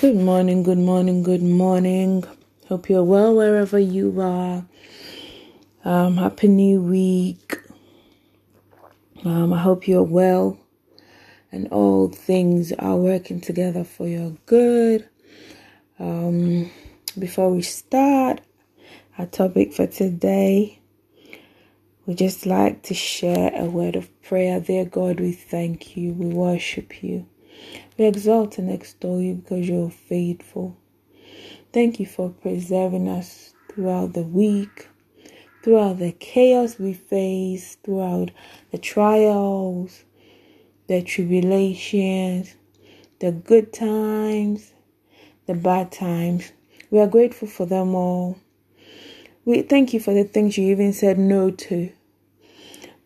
Good morning, good morning, good morning. Hope you're well wherever you are. Um, happy new week. Um, I hope you're well and all things are working together for your good. Um, before we start, our topic for today, we just like to share a word of prayer. Dear God, we thank you, we worship you. We exalt and extol you because you're faithful. Thank you for preserving us throughout the week, throughout the chaos we face, throughout the trials, the tribulations, the good times, the bad times. We are grateful for them all. We thank you for the things you even said no to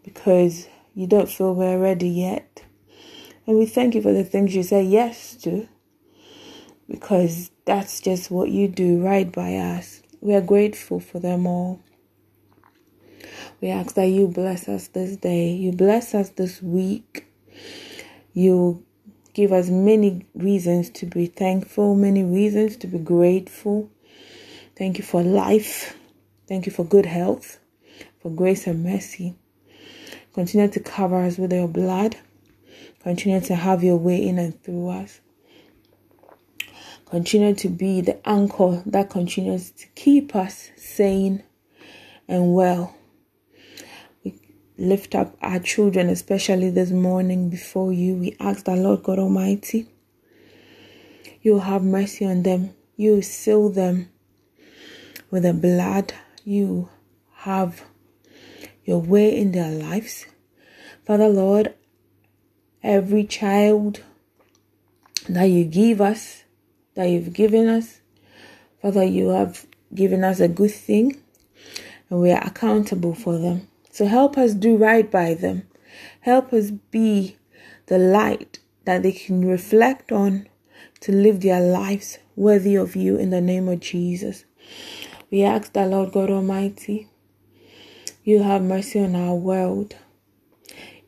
because you don't feel we're ready yet. And we thank you for the things you say yes to because that's just what you do right by us. We are grateful for them all. We ask that you bless us this day, you bless us this week. You give us many reasons to be thankful, many reasons to be grateful. Thank you for life. Thank you for good health, for grace and mercy. Continue to cover us with your blood. Continue to have your way in and through us. Continue to be the anchor that continues to keep us sane and well. We lift up our children, especially this morning, before you. We ask the Lord God Almighty, you have mercy on them. You seal them with the blood. You have your way in their lives. Father Lord, every child that you give us, that you've given us. Father, you have given us a good thing and we are accountable for them. So help us do right by them. Help us be the light that they can reflect on to live their lives worthy of you in the name of Jesus. We ask that, Lord God Almighty, you have mercy on our world.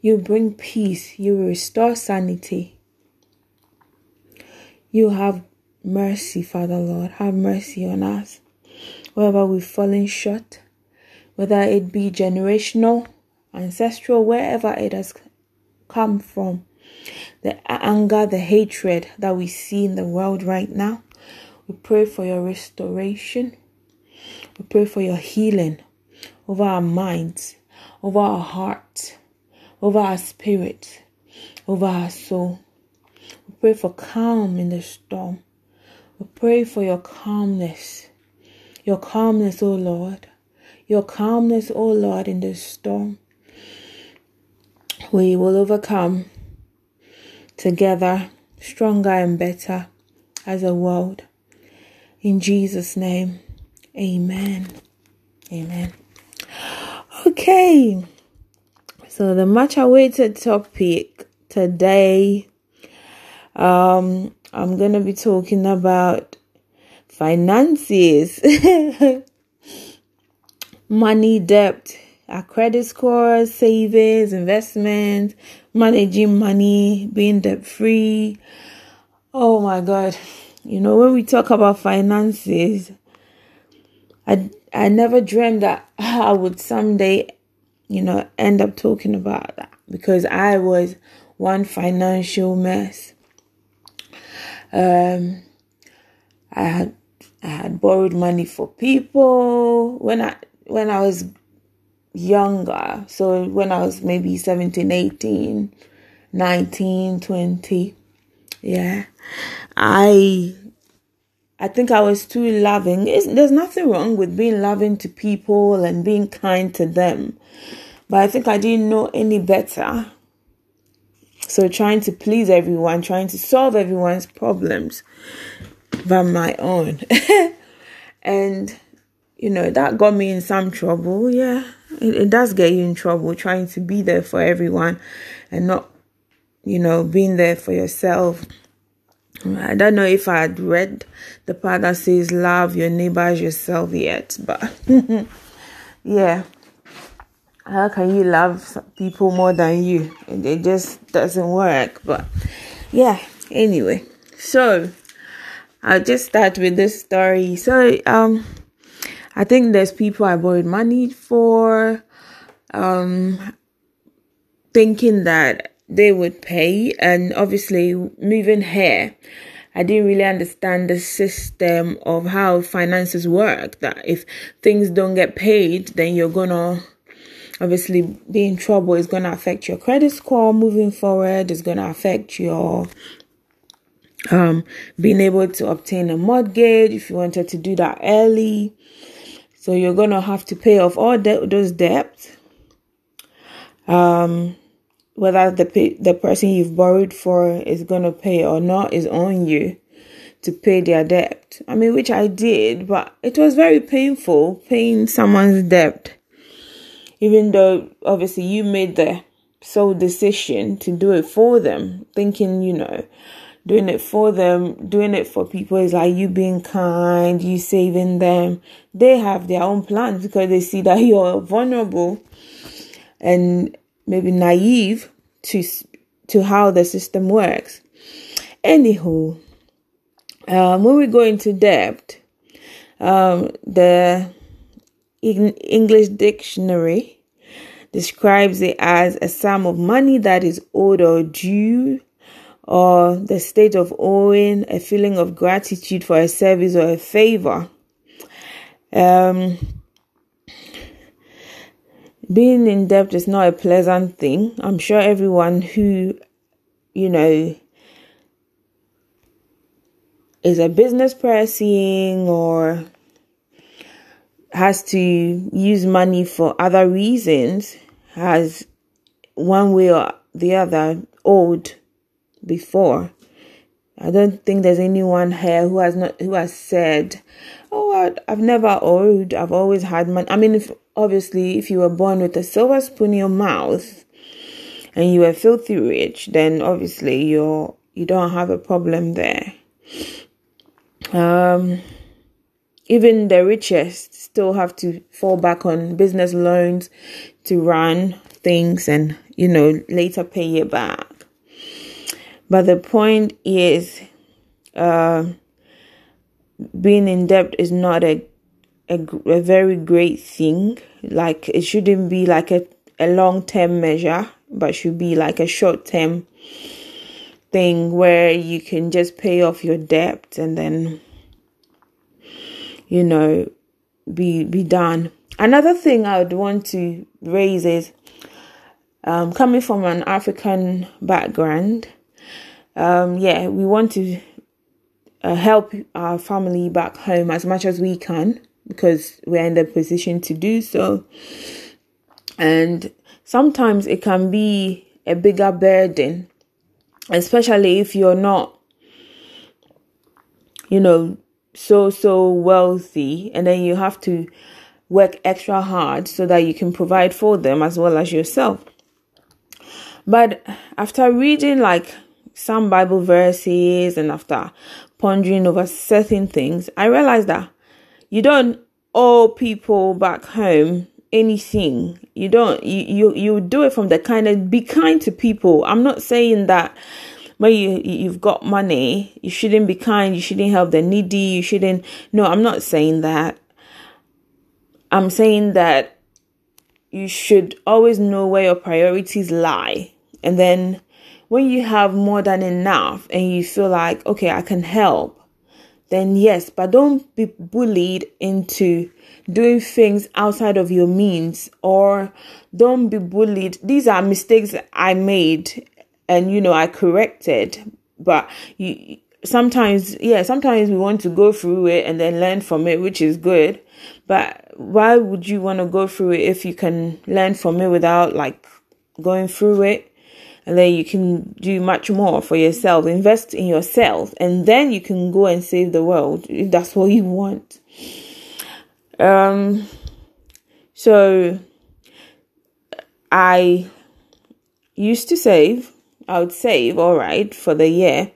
You bring peace. You restore sanity. You have mercy, Father Lord. Have mercy on us. Wherever we've fallen short, whether it be generational, ancestral, wherever it has come from, the anger, the hatred that we see in the world right now, we pray for your restoration. We pray for your healing over our minds, over our hearts, over our spirit, over our soul. We pray for calm in the storm. We pray for your calmness, your calmness, O Lord, your calmness, O Lord, in the storm. We will overcome together, stronger and better as a world. In Jesus' name, amen. Amen. Okay. So the much awaited topic today, um, I'm gonna be talking about finances, money, debt, our credit score, savings, investment, managing money, being debt free. Oh my God. You know, when we talk about finances, I, I never dreamed that I would someday you know, end up talking about that because I was one financial mess. Um, I had I had borrowed money for people when I when I was younger. So when I was maybe 17, 18, 19, 20. Yeah. I I think I was too loving. It's, there's nothing wrong with being loving to people and being kind to them. But I think I didn't know any better. So trying to please everyone, trying to solve everyone's problems than my own. and, you know, that got me in some trouble. Yeah, it, it does get you in trouble trying to be there for everyone and not, you know, being there for yourself. I don't know if I had read the part that says love your neighbor as yourself yet, but yeah. How can you love people more than you? It just doesn't work. But yeah, anyway. So I'll just start with this story. So, um, I think there's people I borrowed money for, um, thinking that they would pay, and obviously moving here. I didn't really understand the system of how finances work. That if things don't get paid, then you're gonna obviously be in trouble. It's gonna affect your credit score moving forward. It's gonna affect your um, being able to obtain a mortgage if you wanted to do that early. So you're gonna have to pay off all de- those debts. Um, whether the the person you've borrowed for is going to pay or not is on you to pay their debt. I mean, which I did, but it was very painful paying someone's debt. Even though obviously you made the sole decision to do it for them, thinking, you know, doing it for them, doing it for people is like you being kind, you saving them. They have their own plans because they see that you're vulnerable and maybe naive to to how the system works. Anywho, um, when we go into debt, um, the English dictionary describes it as a sum of money that is owed or due, or the state of owing, a feeling of gratitude for a service or a favor. Um, being in debt is not a pleasant thing. I'm sure everyone who, you know, is a business person or has to use money for other reasons has one way or the other owed before. I don't think there's anyone here who has not who has said, "Oh, I've never owed. I've always had money." I mean, if obviously, if you were born with a silver spoon in your mouth and you were filthy rich, then obviously you're you don't have a problem there. Um, even the richest still have to fall back on business loans to run things and you know later pay it back. But the point is, uh, being in debt is not a, a, a very great thing. Like it shouldn't be like a, a long term measure, but should be like a short term thing where you can just pay off your debt and then you know be be done. Another thing I would want to raise is um, coming from an African background, um, yeah, we want to uh, help our family back home as much as we can because we're in the position to do so. And sometimes it can be a bigger burden, especially if you're not, you know, so, so wealthy, and then you have to work extra hard so that you can provide for them as well as yourself. But after reading like some Bible verses and after pondering over certain things, I realized that you don't owe people back home anything. You don't you you, you do it from the kind of be kind to people. I'm not saying that when you you've got money, you shouldn't be kind, you shouldn't help the needy, you shouldn't no, I'm not saying that. I'm saying that you should always know where your priorities lie. And then when you have more than enough and you feel like, okay, I can help, then yes, but don't be bullied into doing things outside of your means or don't be bullied. These are mistakes I made and, you know, I corrected, but you, sometimes, yeah, sometimes we want to go through it and then learn from it, which is good. But why would you want to go through it if you can learn from it without like going through it? And then you can do much more for yourself. Invest in yourself and then you can go and save the world if that's what you want. Um so i used to save. I would save all right for the year.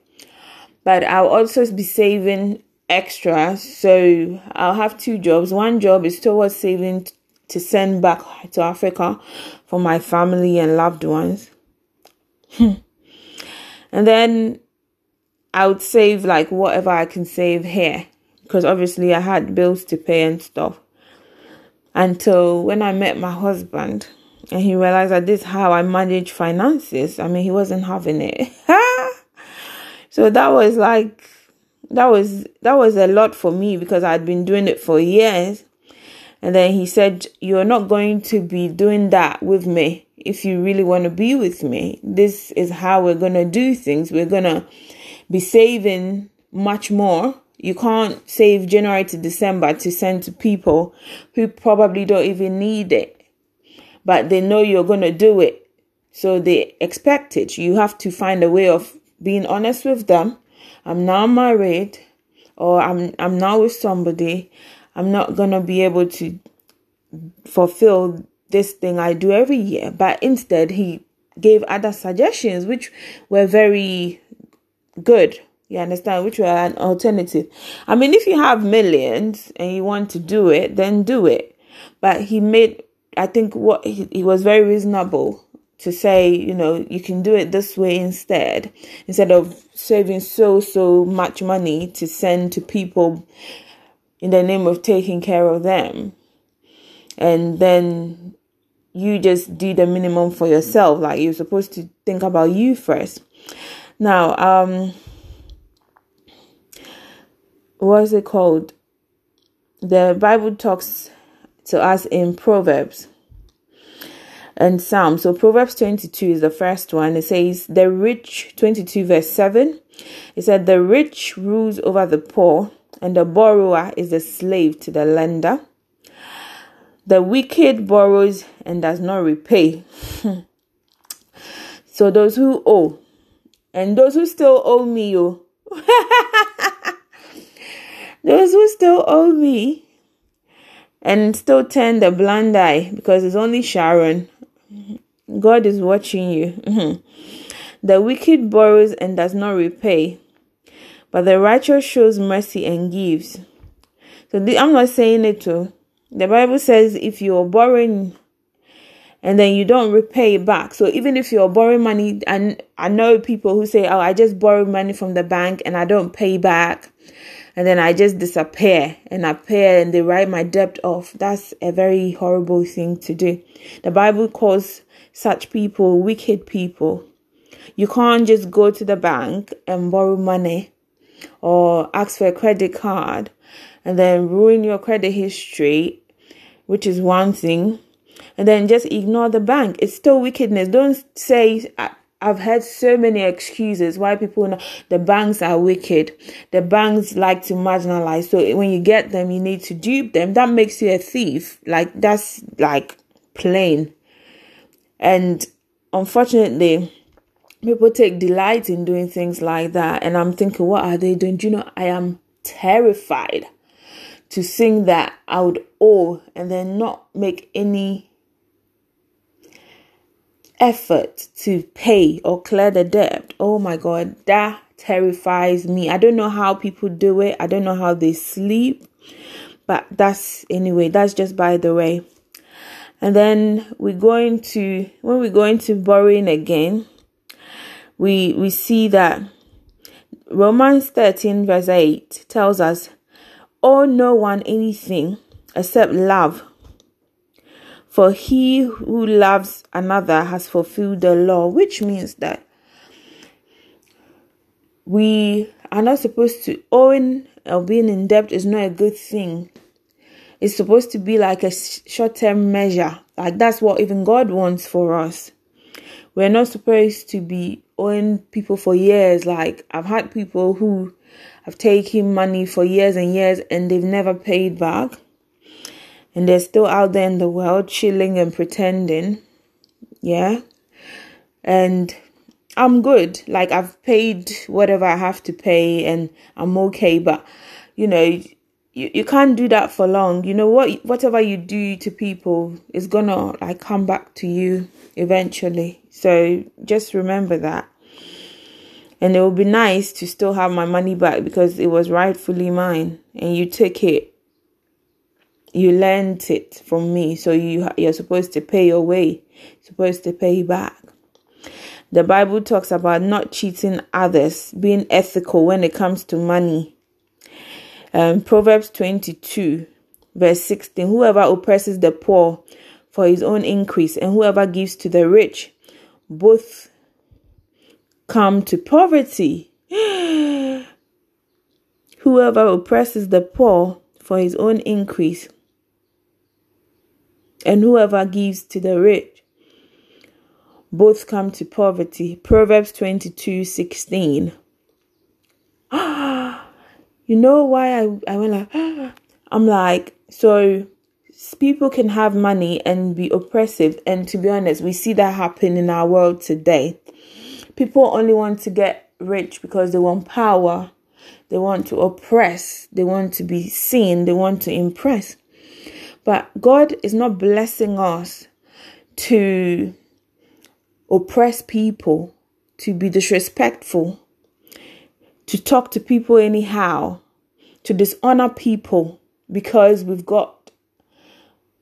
But i'll also be saving extra. So i'll have two jobs. One job is towards saving to send back to africa for my family and loved ones. And then I would save like whatever I can save here because obviously I had bills to pay and stuff. Until when I met my husband and he realized that this is how I manage finances. I mean, he wasn't having it. so that was like that was that was a lot for me because I'd been doing it for years. And then he said, You're not going to be doing that with me if you really want to be with me. This is how we're going to do things. We're going to be saving much more. You can't save January to December to send to people who probably don't even need it, but they know you're going to do it. So they expect it. You have to find a way of being honest with them. I'm now married or I'm I'm now with somebody. I'm not going to be able to fulfill this thing I do every year. But instead, he gave other suggestions which were very good. You understand? Which were an alternative. I mean, if you have millions and you want to do it, then do it. But he made, I think, what he, he was very reasonable to say, you know, you can do it this way instead, instead of saving so, so much money to send to people in the name of taking care of them. And then you just do the minimum for yourself. Like you're supposed to think about you first. Now, um, what's it called? The Bible talks to us in Proverbs and Psalms. So Proverbs 22 is the first one. It says, The rich, 22 verse 7, it said, The rich rules over the poor, and the borrower is a slave to the lender. The wicked borrows and does not repay. so those who owe, and those who still owe me, oh, those who still owe me, and still turn the blind eye because it's only Sharon. God is watching you. the wicked borrows and does not repay, but the righteous shows mercy and gives. So the, I'm not saying it to the Bible says if you're borrowing and then you don't repay it back. So even if you're borrowing money, and I know people who say, Oh, I just borrow money from the bank and I don't pay back. And then I just disappear and appear and they write my debt off. That's a very horrible thing to do. The Bible calls such people wicked people. You can't just go to the bank and borrow money or ask for a credit card and then ruin your credit history, which is one thing, and then just ignore the bank. It's still wickedness. Don't say, I've heard so many excuses why people know the banks are wicked. The banks like to marginalize. So when you get them, you need to dupe them. That makes you a thief. Like that's like plain. And unfortunately, people take delight in doing things like that. And I'm thinking, what are they doing? Do you know, I am terrified to sing that I would owe and then not make any effort to pay or clear the debt. Oh my God, that terrifies me. I don't know how people do it, I don't know how they sleep, but that's anyway, that's just by the way. And then we're going to, when we're going to borrowing again, we we see that Romans 13 verse 8 tells us owe no one anything except love. For he who loves another has fulfilled the law, which means that we are not supposed to own or being in debt is not a good thing. It's supposed to be like a short term measure. Like that's what even God wants for us. We're not supposed to be owing people for years. Like I've had people who have taken money for years and years and they've never paid back. And they're still out there in the world chilling and pretending. Yeah. And I'm good. Like I've paid whatever I have to pay and I'm okay. But you know, you, you can't do that for long. You know what whatever you do to people is gonna like come back to you eventually. So just remember that and it would be nice to still have my money back because it was rightfully mine. And you took it. You lent it from me. So you you're supposed to pay your way. Supposed to pay back. The Bible talks about not cheating others, being ethical when it comes to money. Um, Proverbs 22, verse 16 Whoever oppresses the poor for his own increase, and whoever gives to the rich, both come to poverty. whoever oppresses the poor for his own increase, and whoever gives to the rich, both come to poverty. Proverbs 22 16. you know why I, I went like, I'm like, so people can have money and be oppressive. And to be honest, we see that happen in our world today. People only want to get rich because they want power, they want to oppress, they want to be seen, they want to impress. But God is not blessing us to oppress people, to be disrespectful, to talk to people anyhow, to dishonor people because we've got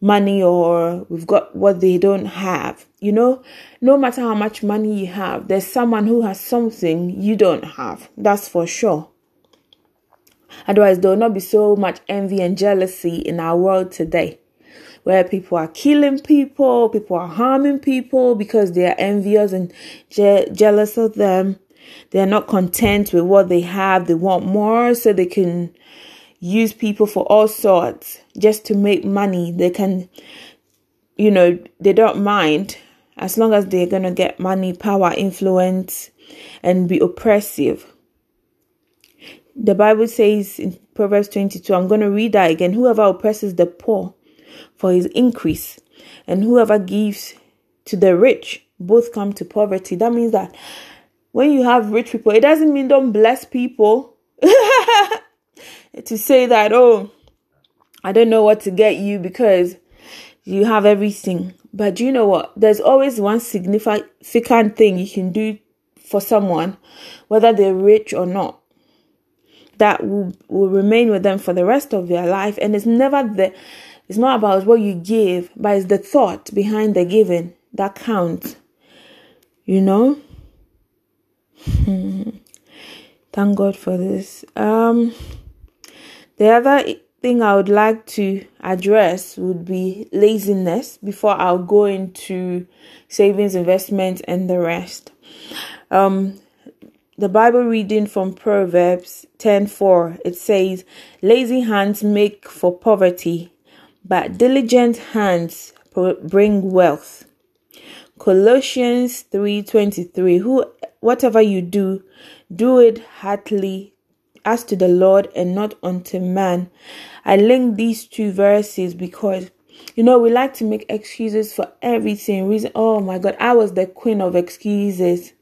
money or we've got what they don't have. You know, no matter how much money you have, there's someone who has something you don't have. That's for sure. Otherwise, there will not be so much envy and jealousy in our world today, where people are killing people, people are harming people because they are envious and je- jealous of them. They are not content with what they have. They want more so they can use people for all sorts just to make money. They can, you know, they don't mind as long as they're going to get money, power, influence, and be oppressive. The Bible says in Proverbs 22, I'm going to read that again. Whoever oppresses the poor for his increase, and whoever gives to the rich, both come to poverty. That means that when you have rich people, it doesn't mean don't bless people. to say that, oh, I don't know what to get you because you have everything. But you know what? There's always one significant thing you can do for someone, whether they're rich or not, that will, will remain with them for the rest of their life. And it's never the, it's not about what you give, but it's the thought behind the giving that counts. You know? Thank God for this. Um, the other thing I would like to address would be laziness before I'll go into savings, investment, and the rest. Um, the Bible reading from Proverbs 10:4 it says, "Lazy hands make for poverty, but diligent hands bring wealth." Colossians 3:23 Who whatever you do, do it heartily as to the Lord and not unto man. I link these two verses because you know we like to make excuses for everything. Reason oh my god, I was the queen of excuses.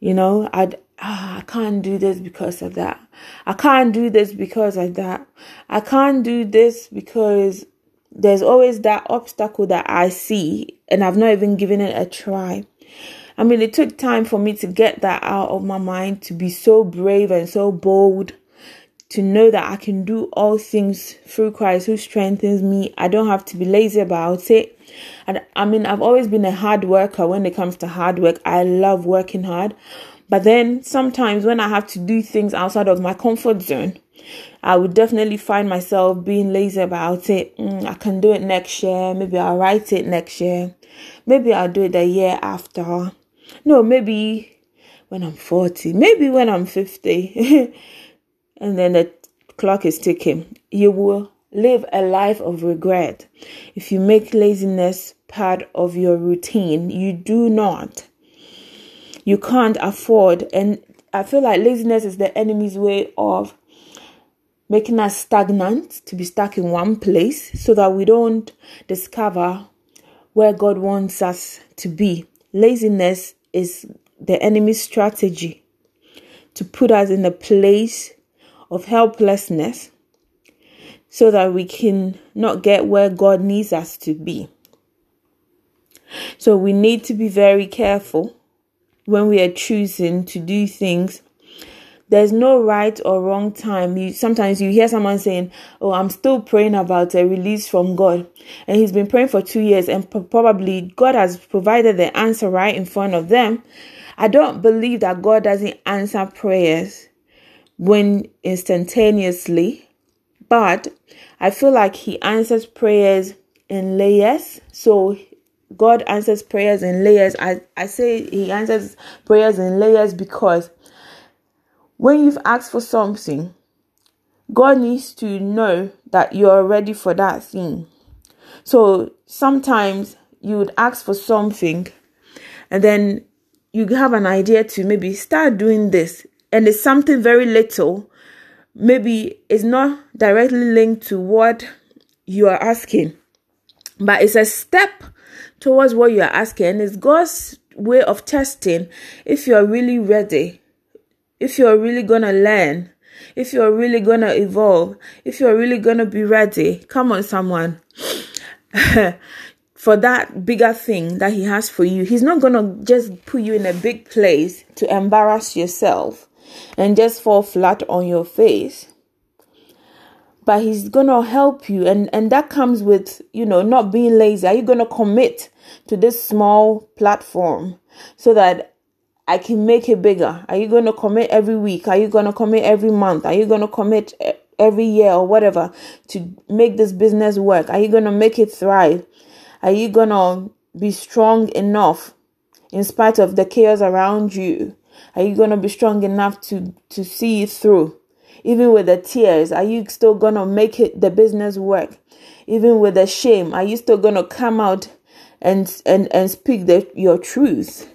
You know, I'd ah, I can't do this because of that. I can't do this because of that. I can't do this because there's always that obstacle that I see and I've not even given it a try. I mean, it took time for me to get that out of my mind, to be so brave and so bold, to know that I can do all things through Christ who strengthens me. I don't have to be lazy about it. And I mean, I've always been a hard worker when it comes to hard work. I love working hard. But then sometimes when I have to do things outside of my comfort zone, I would definitely find myself being lazy about it. Mm, I can do it next year. Maybe I'll write it next year. Maybe I'll do it the year after. No, maybe when I'm 40, maybe when I'm 50. and then the clock is ticking. You will live a life of regret if you make laziness part of your routine. You do not. You can't afford. And I feel like laziness is the enemy's way of making us stagnant, to be stuck in one place, so that we don't discover where God wants us to be. Laziness is the enemy's strategy to put us in a place of helplessness so that we can not get where God needs us to be. So we need to be very careful when we are choosing to do things there's no right or wrong time. You sometimes you hear someone saying, "Oh, I'm still praying about a release from God," and he's been praying for two years, and probably God has provided the answer right in front of them. I don't believe that God doesn't answer prayers when instantaneously, but I feel like He answers prayers in layers. So God answers prayers in layers. I, I say He answers prayers in layers because when you've asked for something, God needs to know that you're ready for that thing. So sometimes you would ask for something and then you have an idea to maybe start doing this and it's something very little maybe it's not directly linked to what you are asking but it's a step towards what you are asking it's god's way of testing if you're really ready if you're really gonna learn if you're really gonna evolve if you're really gonna be ready come on someone. For that bigger thing that he has for you he's not gonna just put you in a big place to embarrass yourself and just fall flat on your face. But he's gonna help you and and that comes with you know not being lazy. Are you gonna commit to this small platform so that I can make it bigger. Are you going to commit every week? Are you going to commit every month? Are you going to commit every year or whatever to make this business work? Are you going to make it thrive? Are you going to be strong enough in spite of the chaos around you? Are you going to be strong enough to to see it through? Even with the tears, are you still going to make it the business work? Even with the shame, are you still going to come out and and and speak the your truth?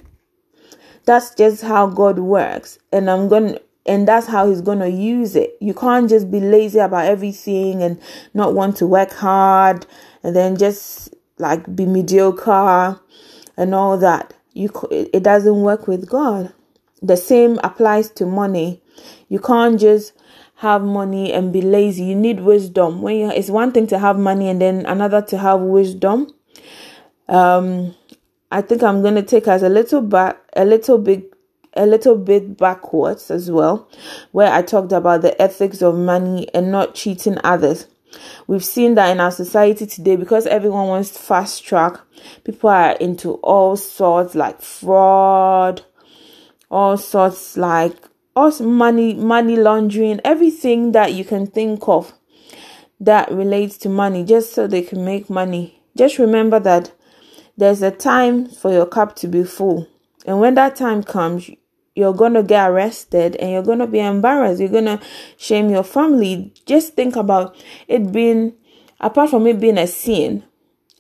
That's just how God works. And I'm going to and that's how he's going to use it. You can't just be lazy about everything and not want to work hard and then just like be mediocre and all that. You it doesn't work with God. The same applies to money. You can't just have money and be lazy. You need wisdom. When you, it's one thing to have money and then another to have wisdom. Um, I think I'm going to take us a little back, a little bit, a little bit backwards as well, where I talked about the ethics of money and not cheating others. We've seen that in our society today because everyone wants fast track. People are into all sorts like fraud, all sorts like us money, money laundering, everything that you can think of that relates to money just so they can make money. Just remember that there's a time for your cup to be full. And when that time comes, you're going to get arrested and you're going to be embarrassed. You're going to shame your family. Just think about it being, apart from it being a sin,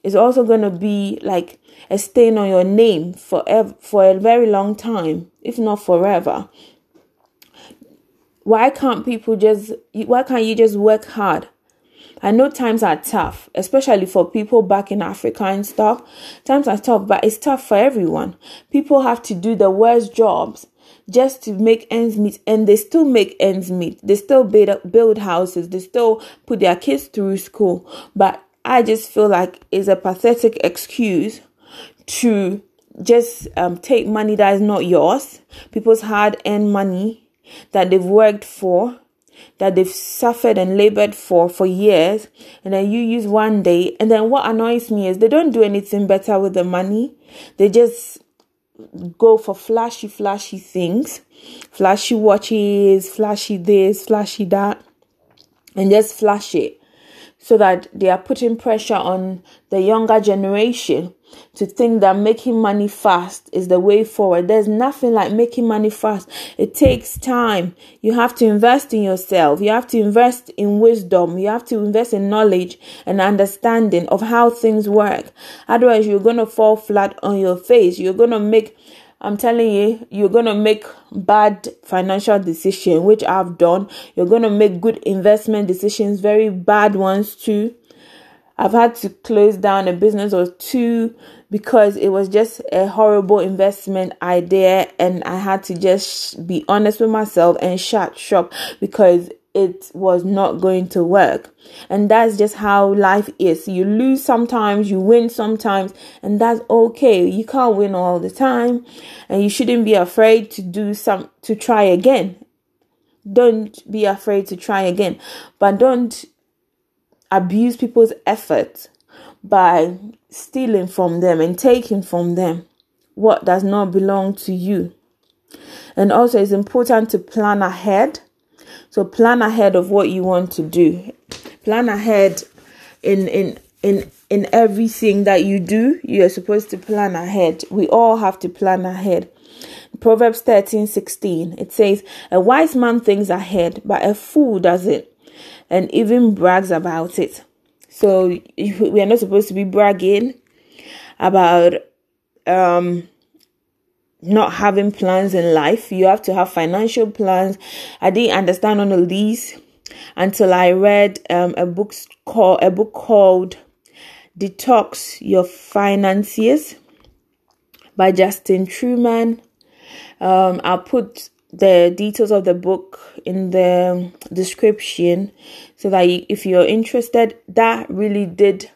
it's also going to be like a stain on your name for, for a very long time, if not forever. Why can't people just, why can't you just work hard? I know times are tough, especially for people back in Africa and stuff. Times are tough, but it's tough for everyone. People have to do the worst jobs just to make ends meet, and they still make ends meet. They still build, build houses, they still put their kids through school. But I just feel like it's a pathetic excuse to just um, take money that is not yours, people's hard earned money that they've worked for that they've suffered and labored for for years and then you use one day and then what annoys me is they don't do anything better with the money. They just go for flashy flashy things flashy watches flashy this flashy that and just flash it so that they are putting pressure on the younger generation to think that making money fast is the way forward. There's nothing like making money fast. It takes time. You have to invest in yourself. You have to invest in wisdom. You have to invest in knowledge and understanding of how things work. Otherwise, you're going to fall flat on your face. You're going to make I'm telling you, you're gonna make bad financial decisions, which I've done. You're gonna make good investment decisions, very bad ones too. I've had to close down a business or two because it was just a horrible investment idea, and I had to just be honest with myself and shut shop because it was not going to work. And that's just how life is. You lose sometimes, you win sometimes, and that's okay. You can't win all the time, and you shouldn't be afraid to do some to try again. don't be afraid to try again. But don't abuse people's effort by stealing from them and taking from them what does not belong to you. And also, it's important to plan ahead. So, plan ahead of what you want to do. Plan ahead in in in in everything that you do. You are supposed to plan ahead. We all have to plan ahead. Proverbs 13 16, it says, A wise man thinks ahead, but a fool does it and even brags about it. So we are not supposed to be bragging about um not having plans in life. You have to have financial plans. I didn't understand all of these until I read um, a book called a book called "Detox Your Finances" by Justin Truman. Um, I'll put the details of the book in the description so that if you're interested that really did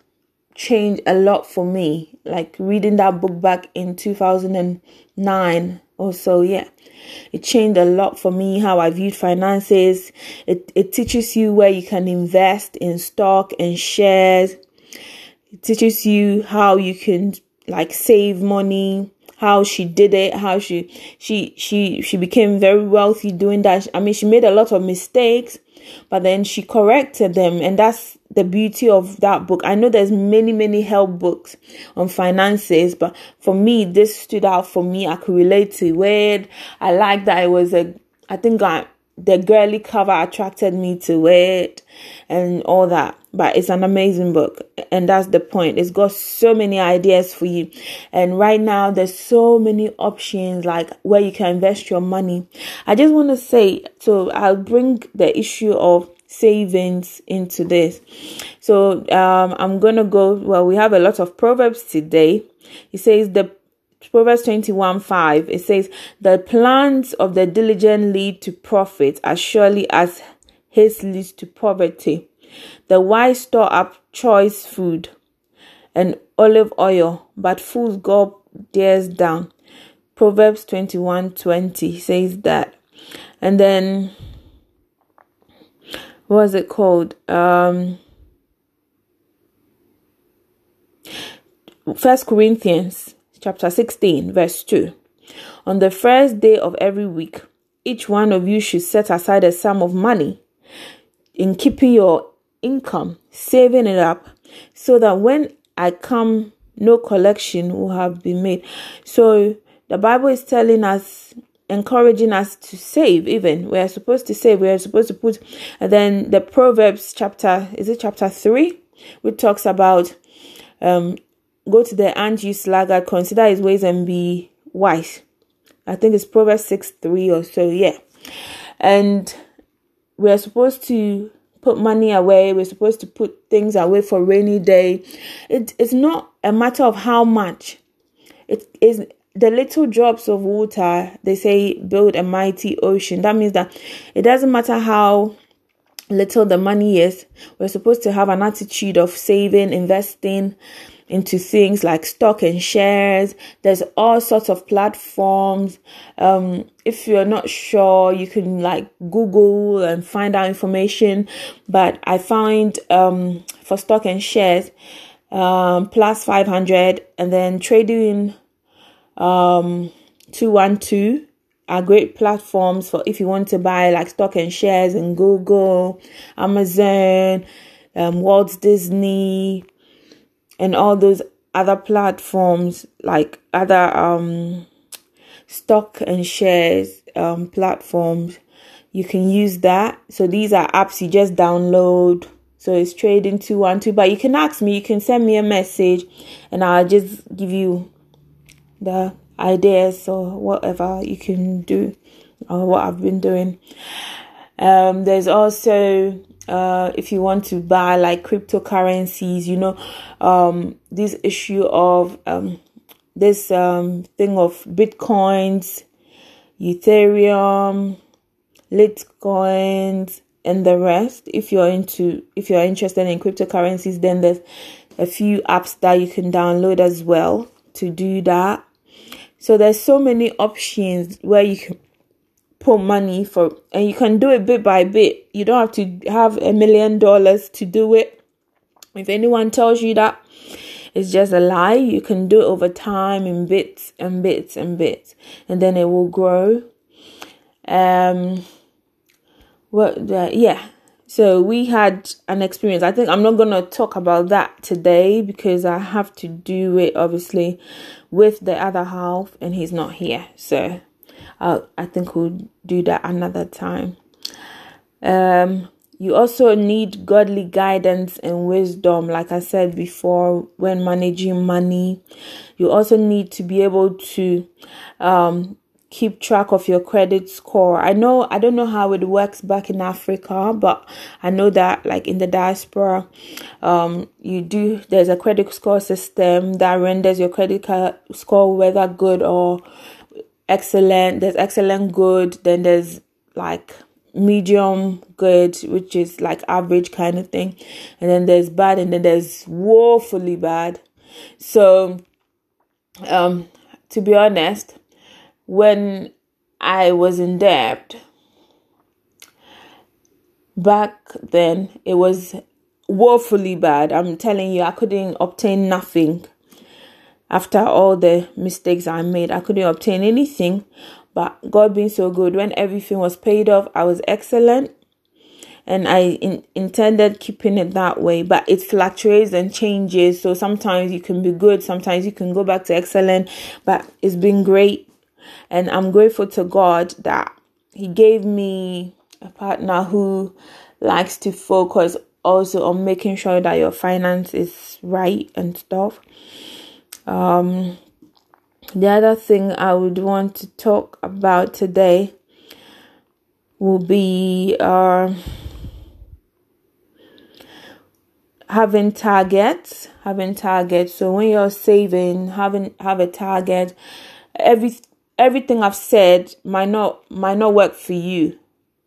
change a lot for me. Like reading that book back in 2009 or so yeah it changed a lot for me how i viewed finances. It it teaches you where you can invest in stock and shares. It teaches you how you can like save money how she did it, how she she she she became very wealthy doing that. I mean, she made a lot of mistakes, but then she corrected them, and that's the beauty of that book. I know there's many many help books on finances, but for me, this stood out for me. I could relate to it. I like that it was a. I think I the girly cover attracted me to it and all that. But it's an amazing book, and that's the point. It's got so many ideas for you, and right now there's so many options like where you can invest your money. I just want to say, so I'll bring the issue of savings into this. So um, I'm gonna go. Well, we have a lot of proverbs today. It says the Proverbs 21 5, it says, The plans of the diligent lead to profit as surely as his leads to poverty. The wise store up choice food and olive oil, but fools go theirs down. Proverbs 21 20 says that. And then, what was it called? Um, First Corinthians chapter 16, verse 2. On the first day of every week, each one of you should set aside a sum of money in keeping your income, saving it up, so that when I come, no collection will have been made. So the Bible is telling us, encouraging us to save, even. We are supposed to save, we are supposed to put, and then the Proverbs chapter, is it chapter 3? Which talks about um go to the ant you sluggard, consider his ways and be wise. I think it's Proverbs 6 3 or so, yeah. And we're supposed to put money away, we're supposed to put things away for rainy day. It, it's not a matter of how much. It is the little drops of water, they say, build a mighty ocean. That means that it doesn't matter how little the money is, we're supposed to have an attitude of saving, investing, into things like stock and shares. There's all sorts of platforms. Um, if you're not sure, you can like Google and find out information. But I find um, for stock and shares, um, Plus500 and then trading um, 212 are great platforms for if you want to buy like stock and shares in Google, Amazon, um, Walt Disney, and all those other platforms like other um stock and shares um platforms you can use that. So these are apps you just download. So it's trading 212 but you can ask me you can send me a message and i'll just give you the ideas or whatever you can do or what i've been doing. Um there's also uh, if you want to buy like cryptocurrencies, you know, um, this issue of um, this um, thing of bitcoins, Ethereum, Litecoins, and the rest. If you're into, if you're interested in cryptocurrencies, then there's a few apps that you can download as well to do that. So there's so many options where you can put money for and you can do it bit by bit. You don't have to have a million dollars to do it. If anyone tells you that it's just a lie. You can do it over time in bits and bits and bits and then it will grow. Um what uh, yeah. So we had an experience. I think i'm not going to talk about that today because i have to do it obviously with the other half and he's not here. So uh, I think we'll do that another time. Um, you also need godly guidance and wisdom, like I said before, when managing money. You also need to be able to um, keep track of your credit score. I know I don't know how it works back in Africa, but I know that like in the diaspora, um, you do there's a credit score system that renders your credit score whether good or excellent, there's excellent good, then there's like medium good, which is like average kind of thing, and then there's bad, and then there's woefully bad. So, um, to be honest, when I was in debt back then, it was woefully bad. I'm telling you, I couldn't obtain nothing after all the mistakes I made, I couldn't obtain anything. But God being so good, when everything was paid off, I was excellent. And I in, intended keeping it that way, but it fluctuates and changes. So sometimes you can be good, sometimes you can go back to excellent, but it's been great. And I'm grateful to God that He gave me a partner who likes to focus also on making sure that your finance is right and stuff. Um, the other thing I would want to talk about today will be uh, having targets. Having targets. So when you're saving, having have a target. Every everything I've said might not might not work for you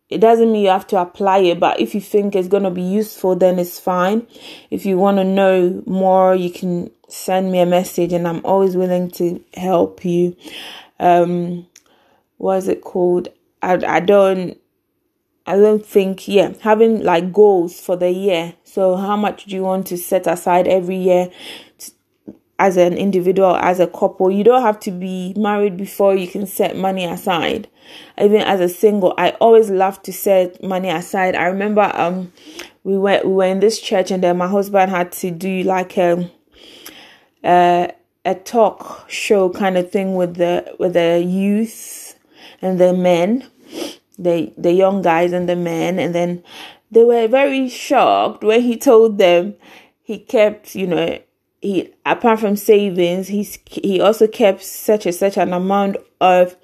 it doesn't mean you have to apply it, but if you think it's going to be useful, then it's fine. If you want to know more, you can send me a message and I'm always willing to help you. Um, what is it called? I, I don't, I don't think, yeah, having like goals for the year. So how much do you want to set aside every year as an individual, as a couple. You don't have to be married before you can set money aside. Even as a single, I always love to set money aside. I remember um we went we were in this church and then my husband had to do like a a, a talk show kind of thing with the with the youth and the men, the the young guys and the men, and then they were very shocked when he told them he kept, you know, he apart from savings he's he also kept such a such an amount of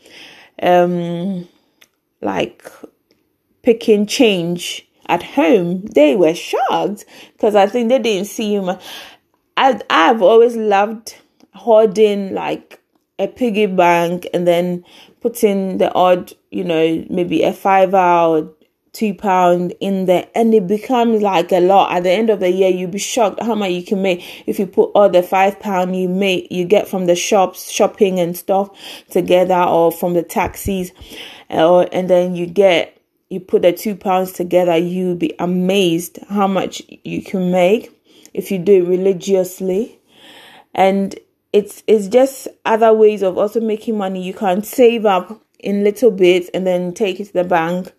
um like picking change at home. They were shocked because i think they didn't see him i i've always loved hoarding like a piggy bank and then putting the odd you know maybe a five hour two pound in there. And it becomes like a lot. At the end of the year you'll be shocked how much you can make if you put all the five pound you make you get from the shops shopping and stuff together or from the taxis. Uh, and then you get you put the two pounds together you'll be amazed how much you can make if you do it religiously. And it's it's just other ways of also making money. You can save up in little bits and then take it to the bank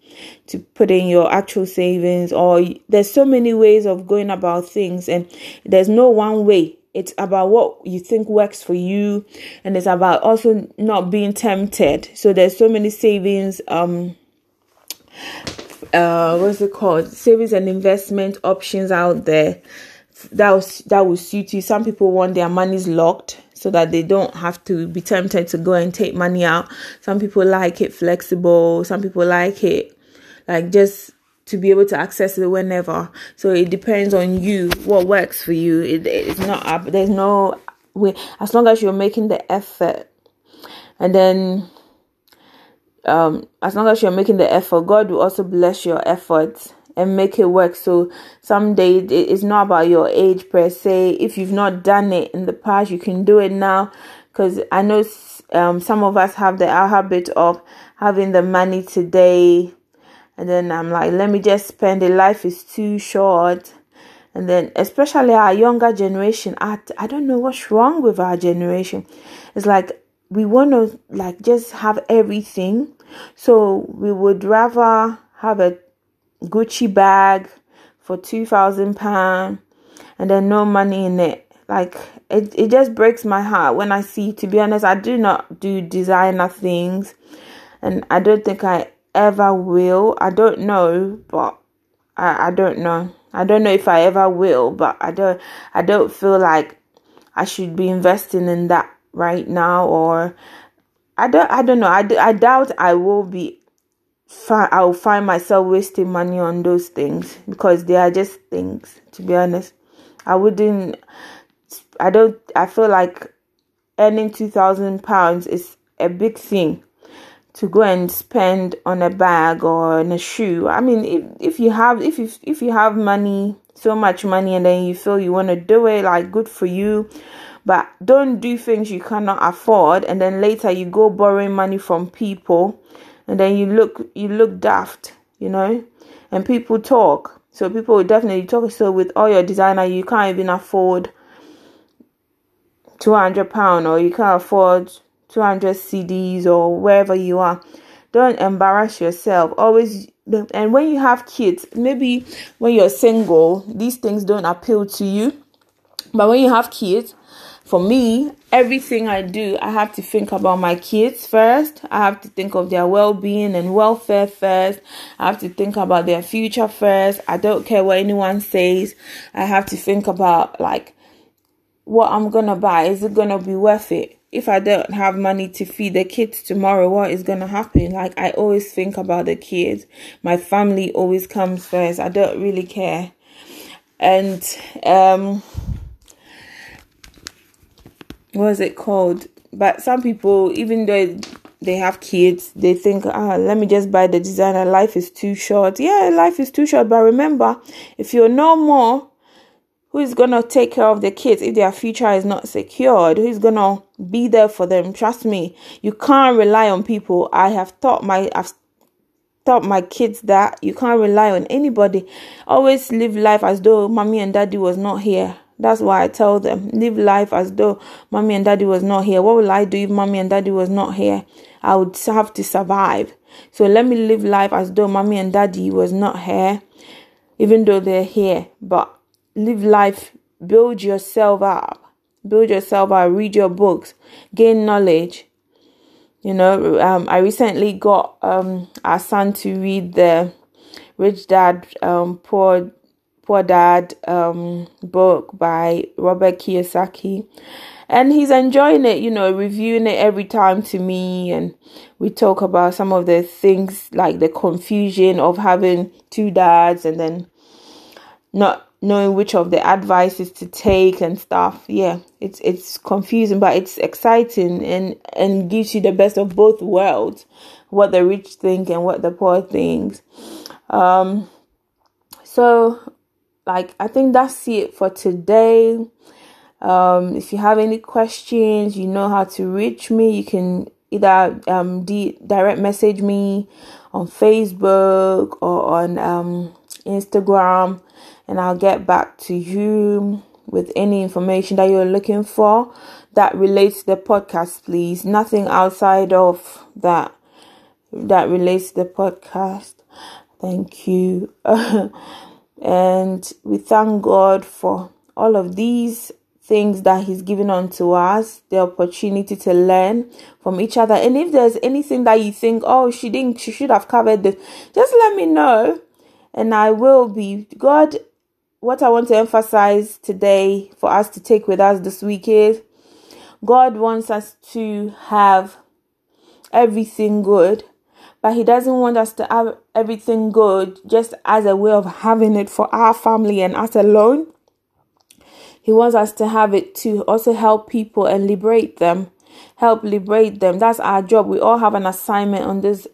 to put in your actual savings or there's so many ways of going about things and there's no one way. It's about what you think works for you and it's about also not being tempted. So there's so many savings um uh what's it called? Savings and investment options out there that was that will suit you some people want their money's locked so that they don't have to be tempted to go and take money out. Some people like it flexible, some people like it like just to be able to access it whenever. So it depends on you what works for you. It, it's not. There's no way as long as you're making the effort, and then um, as long as you're making the effort, God will also bless your efforts and make it work. So someday it's not about your age per se. If you've not done it in the past, you can do it now. Because I know um, some of us have the habit of having the money today and then I'm like, let me just spend it. Life is too short. And then, especially our younger generation, I, I don't know what's wrong with our generation. It's like we want to like just have everything. So we would rather have a Gucci bag for two thousand pound and then no money in it. Like it, it just breaks my heart when I see. To be honest, I do not do designer things, and I don't think I ever will. I don't know, but I, I don't know. I don't know if I ever will, but I don't I don't feel like I should be investing in that right now or I don't I don't know. I, I doubt I will be I'll find myself wasting money on those things because they are just things to be honest. I wouldn't I don't I feel like earning 2000 pounds is a big thing to go and spend on a bag or on a shoe. I mean, if, if you have if you if you have money, so much money, and then you feel you want to do it, like good for you. But don't do things you cannot afford, and then later you go borrowing money from people, and then you look you look daft, you know. And people talk, so people will definitely talk. So with all your designer, you can't even afford two hundred pound, or you can't afford 200 cedis, or wherever you are don't embarrass yourself always and when you have kids maybe when you're single these things don't appeal to you but when you have kids for me everything i do i have to think about my kids first i have to think of their well-being and welfare first i have to think about their future first i don't care what anyone says i have to think about like what i'm gonna buy is it gonna be worth it if I don't have money to feed the kids tomorrow, what is to happen? Like, I always think about the kids. My family always comes first. I don't really care. And, um, what is it called? But some people, even though they have kids, they think, ah, let me just buy the designer. Life is too short. Yeah, life is too short. But remember, if you're no more who is to take care of the kids if their future is not secured who is going to be there for them trust me you can't rely on people i have taught my i've taught my kids that you can't rely on anybody always live life as though mommy and daddy was not here that's why i tell them live life as though mommy and daddy was not here. What will i do if mommy and daddy was not here? I would have to survive. So let me live life as though mommy and daddy was not here even though they're here. But live life, build yourself up, build yourself up, read your books, gain knowledge. You know, um, I recently got um our son to read the Rich Dad um Poor Poor Dad um book by Robert Kiyosaki. And he's enjoying it, you know, reviewing it every time to me. And we talk about some of the things like the confusion of having two dads and then not knowing which of the advices to take and stuff. Yeah it's it's confusing but it's exciting and and gives you the best of both worlds. What the rich think and what the poor thinks. Um so like i think that's it for today um if you have any questions you know how to reach me you can either um direct message me on facebook or on um instagram and I'll get back to you with any information that you're looking for that relates to the podcast, please. Nothing outside of that that relates to the podcast. Thank you. and we thank God for all of these things that He's given unto us, the opportunity to learn from each other. And if there's anything that you think, oh, she didn't, she should have covered this, just let me know. And I will be. God what I want to emphasize today for us to take with us this week is God wants us to have everything good, but He doesn't want us to have everything good just as a way of having it for our family and us alone. He wants us to have it to also help people and liberate them. Help liberate them. That's our job. We all have an assignment on this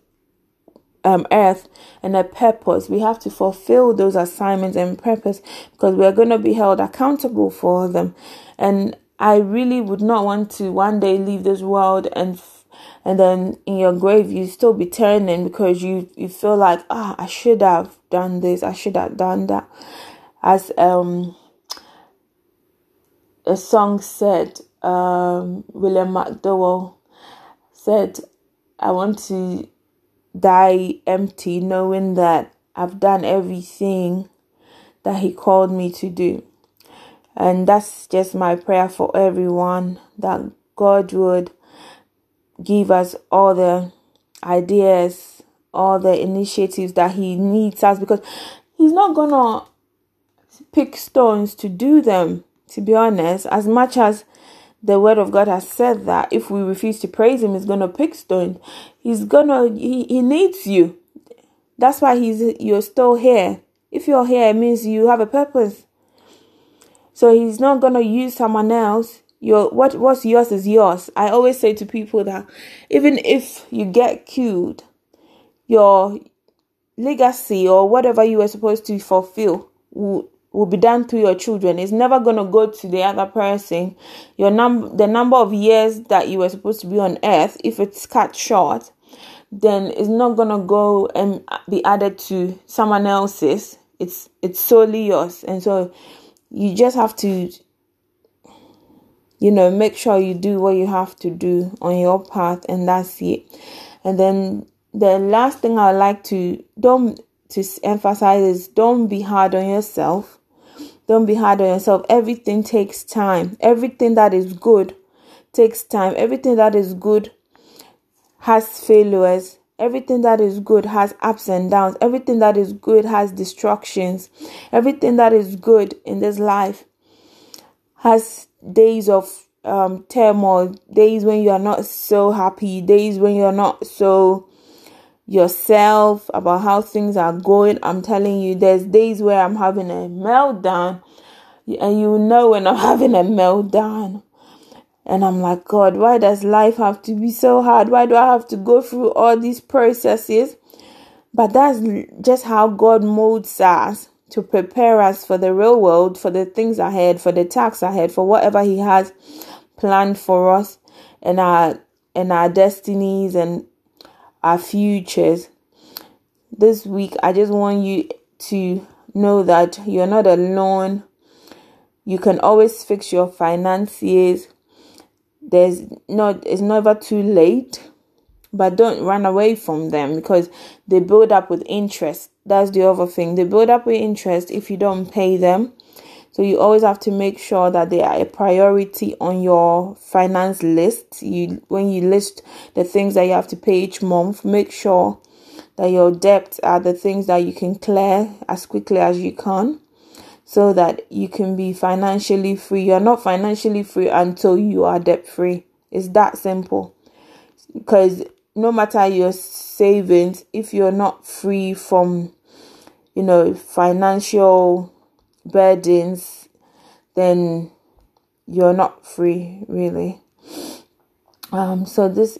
um, earth and a purpose. We have to fulfill those assignments and purpose because we are going to be held accountable for them. And I really would not want to one day leave this world and and then in your grave you still be turning because you you feel like ah I should have done this I should have done that. As um a song said um William McDowell said I want to die empty knowing that I've done everything that he called me to do. And that's just my prayer for everyone that God would give us all the ideas, all the initiatives that He needs us because He's not gonna pick stones to do them, to be honest, as much as the word of God has said that if we refuse to praise him, he's gonna pick stones. He's gonna he, he needs you. That's why he's you're still here. If you're here, it means you have a purpose. So he's not gonna use someone else. Your what what's yours is yours. I always say to people that even if you get killed, your legacy or whatever you were supposed to fulfill will, will be done through your children. It's never gonna go to the other person. Your num the number of years that you were supposed to be on earth, if it's cut short, then it's not gonna go and be added to someone else's. It's it's solely yours. And so you just have to you know make sure you do what you have to do on your path and that's it. And then the last thing i would like to don't to emphasize is don't be hard on yourself. Don't be hard on yourself. Everything takes time. Everything that is good takes time. Everything that is good has failures. Everything that is good has ups and downs. Everything that is good has destructions. Everything that is good in this life has days of um, turmoil, days when you are not so happy, days when you are not so yourself about how things are going. I'm telling you, there's days where I'm having a meltdown, and you know when I'm having a meltdown. And I'm like, God, why does life have to be so hard? Why do I have to go through all these processes? But that's just how God molds us to prepare us for the real world, for the things ahead, for the tasks ahead, for whatever He has planned for us and our and our destinies and our futures. This week, I just want you to know that you're not alone. You can always fix your finances there's not it's never too late but don't run away from them because they build up with interest that's the other thing they build up with interest if you don't pay them so you always have to make sure that they are a priority on your finance list you when you list the things that you have to pay each month make sure that your debts are the things that you can clear as quickly as you can so that you can be financially free. You're not financially free until you are debt free. It's that simple. Because no matter your savings, if you're not free from, you know, financial burdens, then you're not free really. Um, so this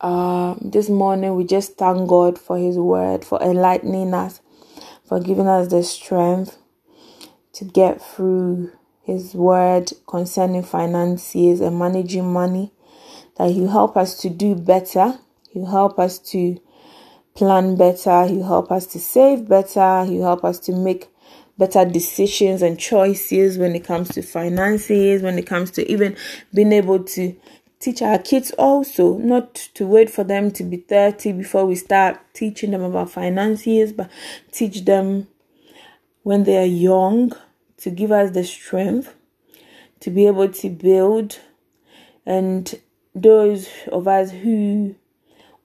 uh, this morning we just thank God for His word, for enlightening us, for giving us the strength to get through His word concerning finances and managing money, that He'll help us to do better. He'll help us to plan better. He'll help us to save better. He'll help us to make better decisions and choices when it comes to finances, when it comes to even being able to teach our kids also, not to wait for them to be 30 before we start teaching them about finances, but teach them when they are young to give us the strength to be able to build. And those of us who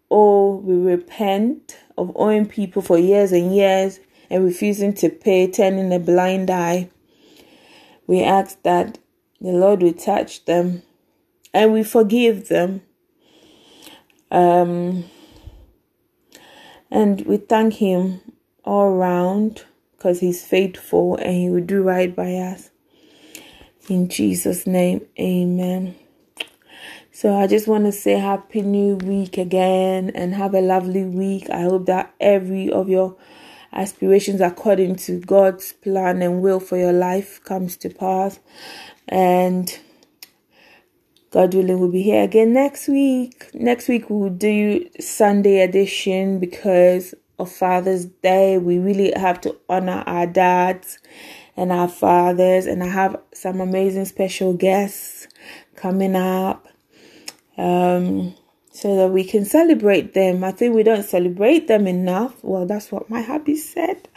owe, we repent of owing people for years and years and refusing to pay, turning a blind eye. We ask that the Lord will touch them and we forgive them. Um, and we thank Him all round because He's faithful and He will do right by us. In Jesus' name, amen. So I just want to say happy new week again and have a lovely week. I hope that every of your aspirations according to God's plan and will for your life comes to pass. And God willing, we'll be here again next week. Next week, we'll do Sunday edition because of Father's Day. We really have to honor our dads and our fathers, and I have some amazing special guests coming up. Um, so that we can celebrate them. I think we don't celebrate them enough. Well, that's what my hubby said.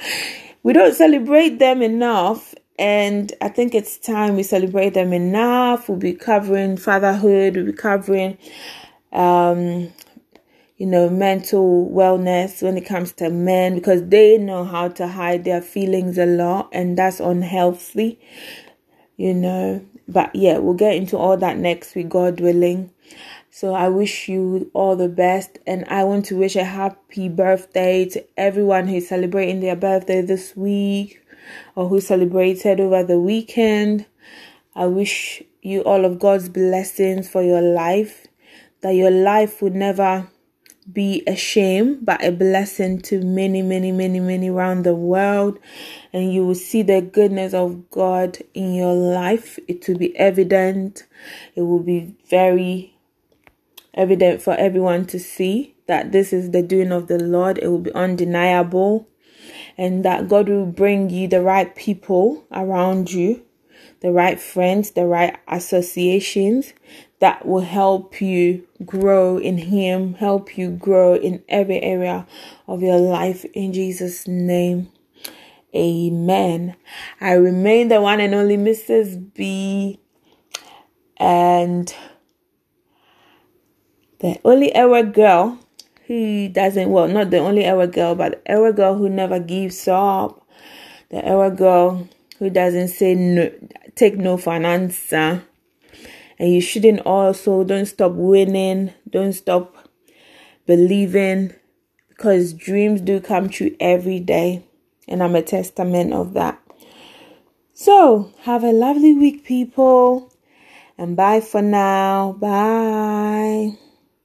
We don't celebrate them enough, and I think it's time we celebrate them enough. We'll be covering fatherhood, we'll be covering, um, you know, mental wellness when it comes to men because they know how to hide their feelings a lot, and that's unhealthy, you know. But yeah, we'll get into all that next week, God willing. So I wish you all the best, and I want to wish a happy birthday to everyone who's celebrating their birthday this week or who celebrated over the weekend. I wish you all of God's blessings for your life, that your life would never be a shame, but a blessing to many, many, many, many around the world. And you will see the goodness of God in your life. It will be evident. It will be very evident for everyone to see that this is the doing of the Lord. It will be undeniable and that God will bring you the right people around you, the right friends, the right associations that will help you grow in Him, help you grow in every area of your life in Jesus' name. Amen. I remain the one and only Mrs. B and the only ever girl who doesn't well not the only ever girl but the ever girl who never gives up. The ever girl who doesn't say no take no for an answer. And you shouldn't also don't stop winning don't stop believing because dreams do come true every day and i'm a testament of that. So have a lovely week people and bye for now. Bye